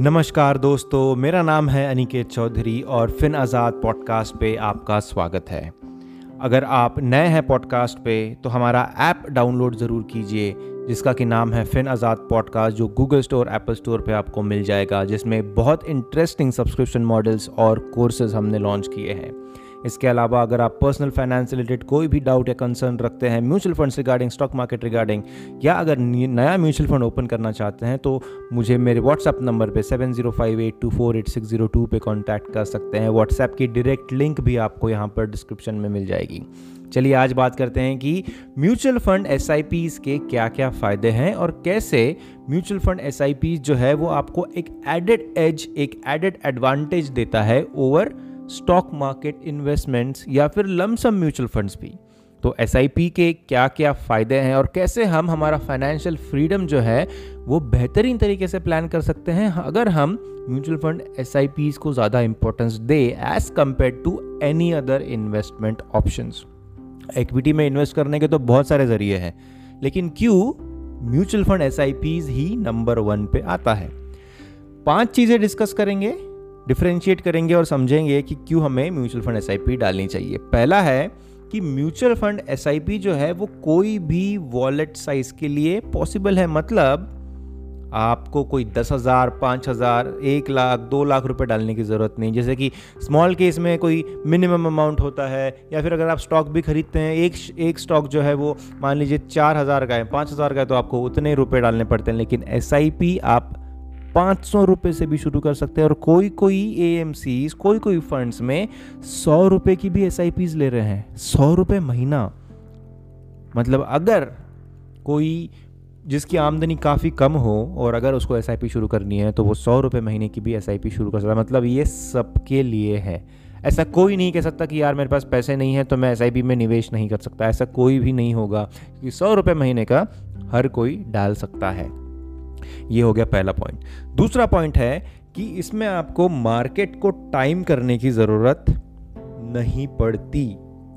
नमस्कार दोस्तों, मेरा नाम है अनिकेत चौधरी और फिन आज़ाद पॉडकास्ट पे आपका स्वागत है। अगर आप नए हैं पॉडकास्ट पे तो हमारा ऐप डाउनलोड ज़रूर कीजिए, जिसका कि नाम है फिन आज़ाद पॉडकास्ट, जो गूगल स्टोर, एप्पल स्टोर पे आपको मिल जाएगा, जिसमें बहुत इंटरेस्टिंग सब्सक्रिप्शन मॉडल्स और कोर्सेज हमने लॉन्च किए हैं। इसके अलावा अगर आप पर्सनल फाइनेंस रिलेटेड कोई भी डाउट या कंसर्न रखते हैं mutual funds regarding stock market regarding या अगर नया म्यूचुअल फंड ओपन करना चाहते हैं तो मुझे मेरे व्हाट्सएप नंबर पर seven zero five eight two four eight six zero two पर कॉन्टैक्ट कर सकते हैं। व्हाट्सएप की डायरेक्ट लिंक भी आपको यहाँ पर डिस्क्रिप्शन में मिल जाएगी। चलिए आज बात करते हैं कि म्यूचुअल फंड एस के क्या क्या फ़ायदे हैं और कैसे म्यूचुअल फंड एसआईपी जो है वो आपको एक एडेड एज एक एडेड एडवांटेज देता है ओवर स्टॉक मार्केट इन्वेस्टमेंट्स या फिर लमसम म्यूचुअल फंड्स भी। तो एसआईपी के क्या क्या फ़ायदे हैं और कैसे हम हमारा फाइनेंशियल फ्रीडम जो है, वो बेहतरीन तरीके से प्लान कर सकते हैं? अगर हम म्यूचुअल फंड एस को ज़्यादा importance they as compared to any other investment options equity में इन्वेस्ट करने के तो बहुत सारे ज़रिए हैं, लेकिन क्यों म्यूचुअल फंड एस ही नंबर वन पे आता है। पाँच चीज़ें डिस्कस करेंगे। डिफ्रेंशिएट करेंगे और समझेंगे कि क्यों हमें म्यूचुअल फंड एसआईपी डालनी चाहिए। पहला है कि म्यूचुअल फंड एसआईपी जो है वो कोई भी वॉलेट साइज़ के लिए पॉसिबल है। मतलब आपको कोई दस हज़ार, पाँच हज़ार, एक लाख, दो लाख रुपए डालने की ज़रूरत नहीं। जैसे कि स्मॉल केस में कोई मिनिमम अमाउंट होता है या फिर अगर आप स्टॉक भी खरीदते हैं, एक एक स्टॉक जो है वो मान लीजिए चार हज़ार का है, पाँच हज़ार का है तो आपको उतने रुपए डालने पड़ते हैं। लेकिन एसआईपी आप पाँच सौ रुपये से भी शुरू कर सकते हैं और कोई कोई ए कोई कोई फंड्स में सौ रुपये की भी एस ले रहे हैं। सौ रुपये महीना। मतलब अगर कोई जिसकी आमदनी काफ़ी कम हो और अगर उसको एसआईपी शुरू करनी है तो वो सौ रुपये महीने की भी एसआईपी शुरू कर सकता है। मतलब ये सबके लिए है। ऐसा कोई नहीं कह सकता कि यार मेरे पास पैसे नहीं है तो मैं एसआईपी में निवेश नहीं कर सकता। ऐसा कोई भी नहीं होगा क्योंकि सौ रुपये महीने का हर कोई डाल सकता है। ये हो गया पहला पॉइंट दूसरा पॉइंट है कि इसमें आपको मार्केट को टाइम करने की ज़रूरत नहीं पड़ती।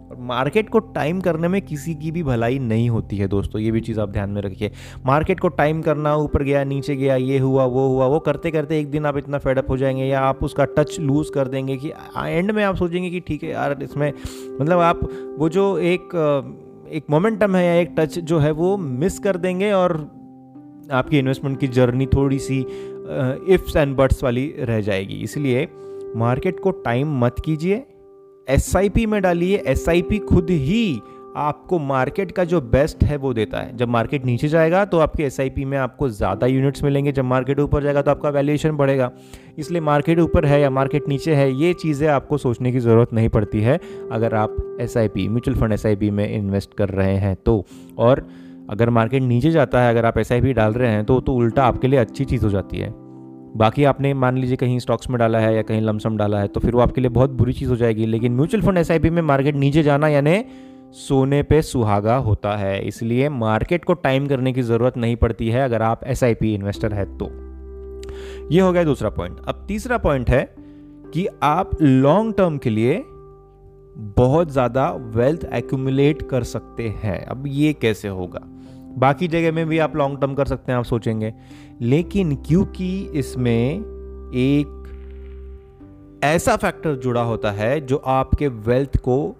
और मार्केट को टाइम करने में किसी की भी भलाई नहीं होती है दोस्तों, ये भी चीज़ आप ध्यान में रखिए। मार्केट को टाइम करना, ऊपर गया, नीचे गया, ये हुआ, वो हुआ, वो करते करते एक दिन आप इतना फेडअप हो जाएँगे या आप उसका टच लूज़ कर देंगे कि एंड में आप सोचेंगे कि ठीक है यार, इसमें मतलब आप वो जो एक एक मोमेंटम है या एक टच जो है वो मिस कर देंगे और आपकी इन्वेस्टमेंट की जर्नी थोड़ी सी इफ्स एंड बट्स वाली रह जाएगी। इसलिए मार्केट को टाइम मत कीजिए। एसआईपी में डालिए। एसआईपी खुद ही आपको मार्केट का जो बेस्ट है वो देता है। जब मार्केट नीचे जाएगा तो आपके एसआईपी में आपको ज़्यादा यूनिट्स मिलेंगे। जब मार्केट ऊपर जाएगा तो आपका वैल्यूएशन बढ़ेगा। इसलिए मार्केट ऊपर है या मार्केट नीचे है, ये चीज़ें आपको सोचने की ज़रूरत नहीं पड़ती है। अगर आप एसआईपी म्यूचुअल फंड एसआईपी में इन्वेस्ट कर रहे हैं तो। और अगर मार्केट नीचे जाता है, अगर आप एसआईपी डाल रहे हैं तो तो उल्टा आपके लिए अच्छी चीज़ हो जाती है। बाकी आपने मान लीजिए कहीं स्टॉक्स में डाला है या कहीं लमसम डाला है तो फिर वो आपके लिए बहुत बुरी चीज़ हो जाएगी। लेकिन म्यूचुअल फंड एसआईपी में मार्केट नीचे जाना यानी सोने पे सुहागा होता है। इसलिए मार्केट को टाइम करने की ज़रूरत नहीं पड़ती है अगर आप एसआईपी इन्वेस्टर है तो। ये हो गया दूसरा पॉइंट। अब तीसरा पॉइंट है कि आप लॉन्ग टर्म के लिए बहुत ज़्यादा वेल्थ एक्यूमुलेट कर सकते हैं। अब ये कैसे होगा? बाकी जगह में भी आप लॉन्ग टर्म कर सकते हैं, आप सोचेंगे। लेकिन क्योंकि इसमें एक ऐसा फैक्टर जुड़ा होता है जो आपके वेल्थ को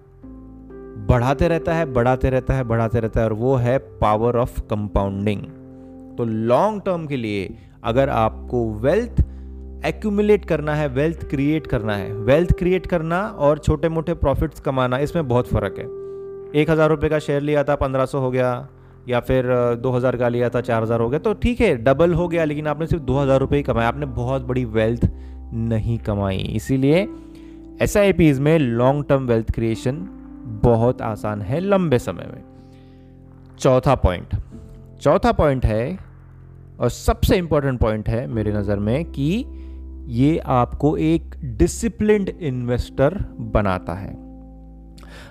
बढ़ाते रहता है, बढ़ाते रहता है, बढ़ाते रहता है, और वो है पावर ऑफ़ कंपाउंडिंग तो लॉन्ग टर्म के लिए अगर आपको वेल्थ एक्यूमुलेट करना है वेल्थ क्रिएट करना है। वेल्थ क्रिएट करना और छोटे मोटे प्रॉफिट्स कमाना, इसमें बहुत फ़र्क है। एक हज़ार रुपये का शेयर लिया था, पंद्रह सौ हो गया, या फिर दो हज़ार का लिया था, चार हज़ार हो गया तो ठीक है डबल हो गया, लेकिन आपने सिर्फ़ दो हज़ार रुपये ही कमाया आपने बहुत बड़ी वेल्थ नहीं कमाई। इसीलिए एस आई पीज़ में लॉन्ग टर्म वेल्थ क्रिएशन बहुत आसान है, लंबे समय में। चौथा पॉइंट चौथा पॉइंट है, और सबसे इंपॉर्टेंट पॉइंट है मेरी नज़र में कि ये आपको एक डिसिप्लिन्ड इन्वेस्टर बनाता है।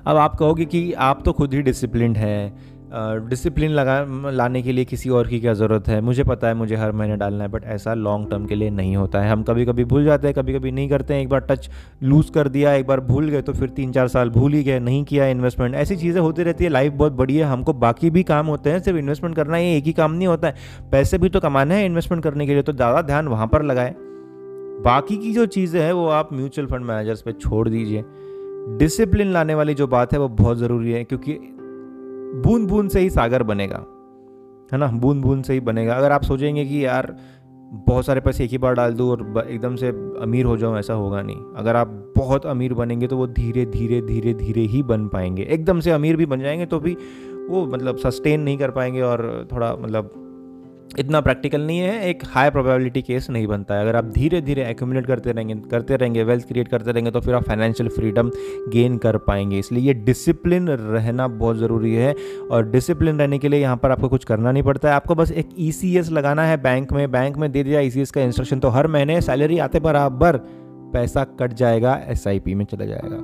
अब आप कहोगे कि आप तो खुद ही डिसिप्लिन्ड हैं। डिसिप्लिन लगा, लाने के लिए किसी और की क्या ज़रूरत है? मुझे पता है, मुझे हर महीने डालना है बट ऐसा लॉन्ग टर्म के लिए नहीं होता है। हम कभी कभी भूल जाते हैं कभी कभी नहीं करते हैं। एक बार टच लूज़ कर दिया, एक बार भूल गए तो फिर तीन चार साल भूल ही गए, नहीं किया इन्वेस्टमेंट ऐसी चीज़ें होती रहती है। लाइफ बहुत बड़ी है, हमको बाकी भी काम होते हैं। सिर्फ़ इन्वेस्टमेंट करना ये एक ही काम नहीं होता है। पैसे भी तो कमाने हैं इन्वेस्टमेंट करने के लिए तो ज़्यादा ध्यान वहाँ पर लगाए। बाकी की जो चीज़ें हैं, वो आप म्यूचुअल फंड मैनेजर्स पे छोड़ दीजिए। डिसिप्लिन लाने वाली जो बात है, वो बहुत ज़रूरी है, क्योंकि बूंद बूंद से ही सागर बनेगा, है ना? बूंद बूंद से ही बनेगा। अगर आप सोचेंगे कि यार, बहुत सारे पैसे एक ही बार डाल दूँ और एकदम से अमीर हो जाऊँ, ऐसा होगा नहीं। अगर आप बहुत अमीर बनेंगे तो वो धीरे धीरे धीरे धीरे ही बन पाएँगे। एकदम से अमीर भी बन जाएँगे तो भी वो मतलब सस्टेन नहीं कर पाएँगे और थोड़ा मतलब इतना प्रैक्टिकल नहीं है, एक हाई प्रोबेबिलिटी केस नहीं बनता है। अगर आप धीरे धीरे एक्यूमुलेट करते रहेंगे करते रहेंगे वेल्थ क्रिएट करते रहेंगे तो फिर आप फाइनेंशियल फ्रीडम गेन कर पाएँगे। इसलिए ये डिसिप्लिन रहना बहुत ज़रूरी है और डिसिप्लिन रहने के लिए यहाँ पर आपको कुछ करना नहीं पड़ता है। आपको बस एक ई e लगाना है बैंक में। बैंक में दे दिया ई e का इंस्ट्रक्शन तो हर महीने सैलरी आते बराबर पैसा कट जाएगा एसआईपी में चला जाएगा।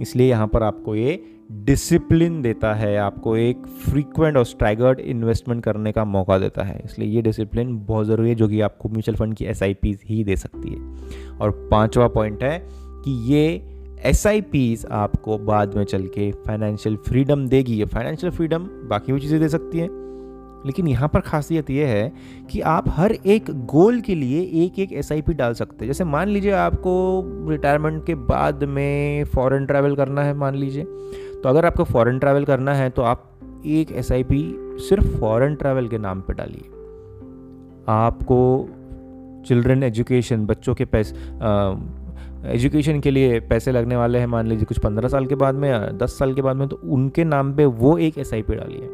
इसलिए यहाँ पर आपको ये डिसिप्लिन देता है, आपको एक फ्रीक्वेंट और स्ट्रैगर्ड इन्वेस्टमेंट करने का मौका देता है। इसलिए ये डिसिप्लिन बहुत ज़रूरी है, जो कि आपको म्यूचुअल फंड की एस ही दे सकती है। और पांचवा पॉइंट है कि ये एस आपको बाद में चल के फाइनेंशियल फ्रीडम देगी। ये फाइनेंशियल फ्रीडम बाकी भी चीज़ें दे सकती हैं। लेकिन यहाँ पर खासियत यह है कि आप हर एक गोल के लिए एक एक एस डाल सकते हैं। जैसे मान लीजिए आपको रिटायरमेंट के बाद में फॉरेन ट्रैवल करना है, मान लीजिए। तो अगर आपको फॉरेन ट्रैवल करना है तो आप एक एसआईपी सिर्फ़ फॉरेन ट्रैवल के नाम पर डालिए। आपको चिल्ड्रन एजुकेशन बच्चों के पैसे एजुकेशन के लिए पैसे लगने वाले हैं, मान लीजिए कुछ पंद्रह साल के बाद में या दस साल के बाद में तो उनके नाम पे वो एक एस आई पी डालिए।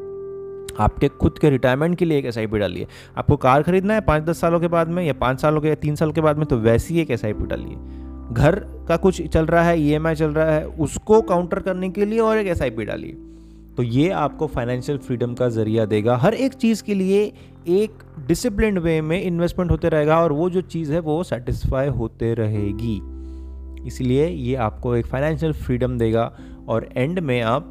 आपके खुद के रिटायरमेंट के लिए एक एस आई पी डालिए। आपको कार खरीदना है पाँच दस सालों के बाद में या पाँच सालों के या तीन साल के बाद में तो वैसी एक एस आई पी डालिए। घर का कुछ चल रहा है ई e चल रहा है, उसको काउंटर करने के लिए और एक एस डालिए। तो ये आपको फाइनेंशियल फ्रीडम का ज़रिया देगा। हर एक चीज़ के लिए एक डिसिप्लिन वे में इन्वेस्टमेंट होते रहेगा और वो जो चीज़ है वो सेटिस्फाई होते रहेगी। इसलिए ये आपको एक फाइनेंशियल फ्रीडम देगा और एंड में आप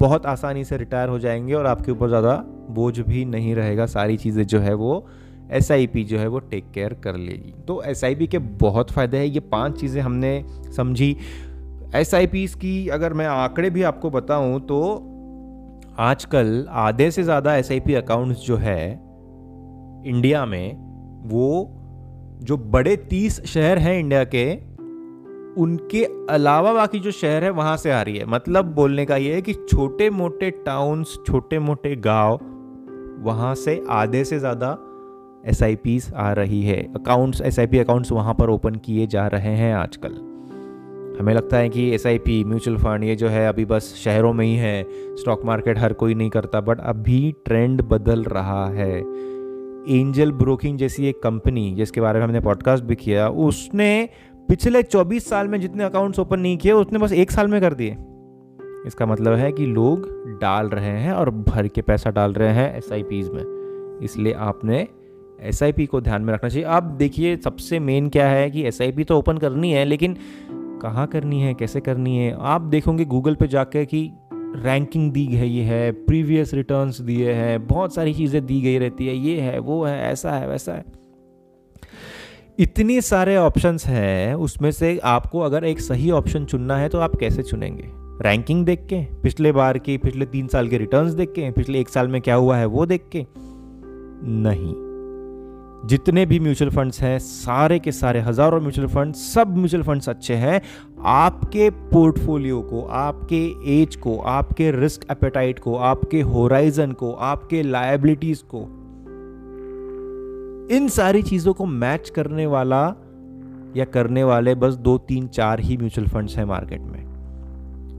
बहुत आसानी से रिटायर हो जाएँगे और आपके ऊपर ज़्यादा बोझ भी नहीं रहेगा। सारी चीज़ें जो है वो SIP जो है वो टेक केयर कर लेगी। तो SIP के बहुत फ़ायदे हैं। ये पाँच चीज़ें हमने समझी। एस की अगर मैं आंकड़े भी आपको बताऊँ तो आजकल आधे से ज़्यादा SIP अकाउंट्स जो है, इंडिया में, वो जो बड़े तीस शहर हैं इंडिया के, उनके अलावा बाकी जो शहर है, वहाँ से आ रही है। मतलब बोलने का ये है कि छोटे मोटे टाउन्स छोटे मोटे गाँव, वहाँ से आधे से ज़्यादा एस आ रही है। अकाउंट्स एस अकाउंट्स वहाँ पर ओपन किए जा रहे हैं आजकल। हमें लगता है कि SIP म्यूचुअल फंड ये जो है अभी बस शहरों में ही है। स्टॉक मार्केट हर कोई नहीं करता बट अभी ट्रेंड बदल रहा है। एंजल ब्रोकिंग जैसी एक कंपनी जिसके बारे में हमने पॉडकास्ट भी किया, उसने पिछले 24 साल में जितने अकाउंट्स ओपन नहीं किए, उसने बस एक साल में कर दिए। इसका मतलब है कि लोग डाल रहे हैं और भर के पैसा डाल रहे हैं एस में। इसलिए आपने एसआईपी को ध्यान में रखना चाहिए। आप देखिए, सबसे मेन क्या है कि एसआईपी तो ओपन करनी है, लेकिन कहाँ करनी है, कैसे करनी है? आप देखोगे गूगल पे जाकर कि रैंकिंग दी गई है प्रीवियस रिटर्न्स दिए हैं, बहुत सारी चीज़ें दी गई रहती है। ये है, वो है, ऐसा है, वैसा है। इतने सारे ऑप्शंस हैं, उसमें से आपको अगर एक सही ऑप्शन चुनना है तो आप कैसे चुनेंगे? रैंकिंग देख के, पिछले बार की, पिछले तीन साल के रिटर्न्स देख के, पिछले एक साल में क्या हुआ है वो देख के? नहीं। जितने भी म्यूचुअल फंड्स हैं, सारे के सारे, हज़ारों म्यूचुअल फंड सब म्यूचुअल फंड्स अच्छे हैं। आपके पोर्टफोलियो को, आपके एज को, आपके रिस्क एपेटाइट को, आपके होराइजन को, आपके लाइबिलिटीज को, इन सारी चीज़ों को मैच करने वाला या करने वाले बस दो, तीन, चार ही म्यूचुअल फंड्स हैं मार्केट में।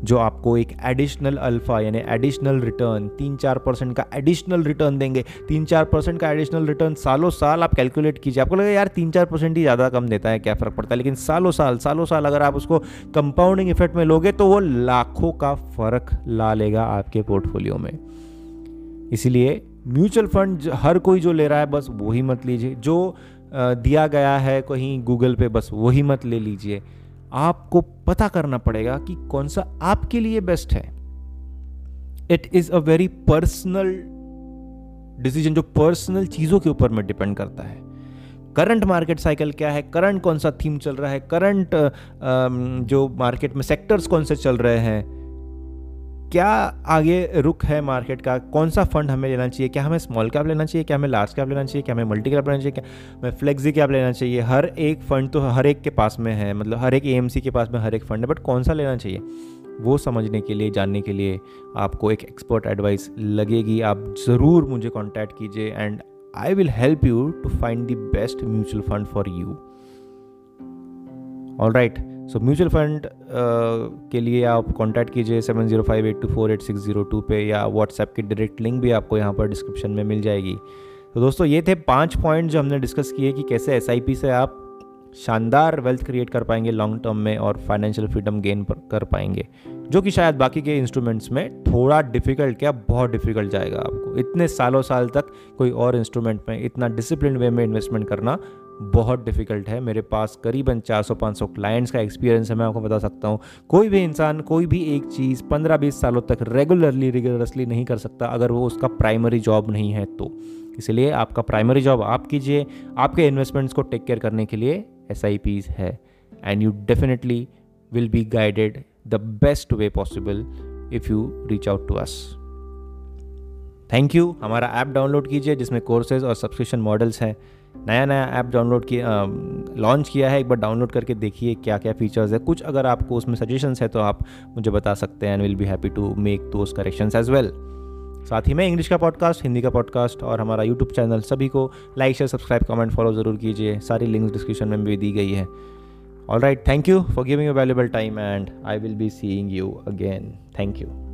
जो आपको एक एडिशनल अल्फ़ा यानी एडिशनल रिटर्न तीन चार परसेंट का एडिशनल रिटर्न देंगे। तीन चार परसेंट का एडिशनल रिटर्न सालों साल आप कैलकुलेट कीजिए। आपको लगेगा, यार तीन चार परसेंट ही ज़्यादा कम देता है, क्या फ़र्क पड़ता है? लेकिन सालों साल सालों साल अगर आप उसको कंपाउंडिंग इफ़ेक्ट में लोगे तो वो लाखों का फ़र्क ला लेगा आपके पोर्टफोलियो में। इसीलिए म्यूचुअल फंड हर कोई जो ले रहा है, बस वही मत लीजिए। जो दिया गया है कहीं गूगल पे, बस वही मत ले लीजिए। आपको पता करना पड़ेगा कि कौन सा आपके लिए बेस्ट है। It is a very personal decision जो पर्सनल चीज़ों के ऊपर में डिपेंड करता है। करंट मार्केट साइकिल क्या है? करंट कौन सा थीम चल रहा है? करंट जो मार्केट में सेक्टर्स कौन से चल रहे हैं? क्या आगे रुख है मार्केट का? कौन सा फंड हमें लेना चाहिए? क्या हमें स्मॉल कैप लेना चाहिए? क्या हमें लार्ज कैप लेना चाहिए? क्या हमें मल्टी कैप लेना चाहिए? क्या हमें फ्लेक्सी कैप लेना चाहिए? हर एक फंड तो हर एक के पास में है मतलब हर एक ए के पास में हर एक फंड है बट कौन सा लेना चाहिए? वो समझने के लिए, जानने के लिए आपको एक एक्सपर्ट एडवाइस लगेगी। आप ज़रूर मुझे कॉन्टैक्ट कीजिए and I will help you to find the best mutual fund for you all right so mutual fund के लिए आप कॉन्टैक्ट कीजिए seven zero five eight two four eight six zero two पे या व्हाट्सएप की direct link भी आपको यहाँ पर डिस्क्रिप्शन में मिल जाएगी। तो दोस्तों, ये थे पाँच पॉइंट जो हमने डिस्कस किए कि कैसे एसआईपी से आप शानदार वेल्थ क्रिएट कर पाएँगे लॉन्ग टर्म में और फाइनेंशियल फ्रीडम गेन कर पाएँगे, जो कि शायद बाकी के इंस्ट्रूमेंट्स में थोड़ा डिफ़िकल्ट क्या बहुत डिफ़िकल्ट जाएगा आपको। इतने सालों साल तक कोई और इंस्ट्रूमेंट में इतना डिसिप्लिन वे में इन्वेस्टमेंट करना बहुत डिफ़िकल्ट है। मेरे पास करीबन 400-500 क्लाइंट्स का एक्सपीरियंस है, मैं आपको बता सकता हूँ। कोई भी इंसान, कोई भी एक चीज़ 15-20 सालों तक रेगुलरली रेगुलरसली नहीं कर सकता अगर वो उसका प्राइमरी जॉब नहीं है तो। इसलिए आपका प्राइमरी जॉब आप कीजिए। आपके इन्वेस्टमेंट्स को टेक केयर करने के लिए एस है। And you definitely will be guided the best way possible if you reach out to us thank you हमारा ऐप डाउनलोड कीजिए, जिसमें कोर्सेज और सब्सक्रिप्शन मॉडल्स हैं। नया नया ऐप डाउनलोड किया लॉन्च किया है, एक बार डाउनलोड करके देखिए क्या क्या फीचर्स है। कुछ अगर आपको उसमें सजेशंस है तो आप मुझे बता सकते हैं and will be happy to make those corrections as well साथ ही में इंग्लिश का पॉडकास्ट हिंदी का पॉडकास्ट और हमारा यूट्यूब चैनल सभी को like share subscribe comment follow ज़रूर कीजिए। सारी लिंक्स डिस्क्रिप्शन में भी दी गई है। All right thank you for giving you valuable time and I will be seeing you again thank you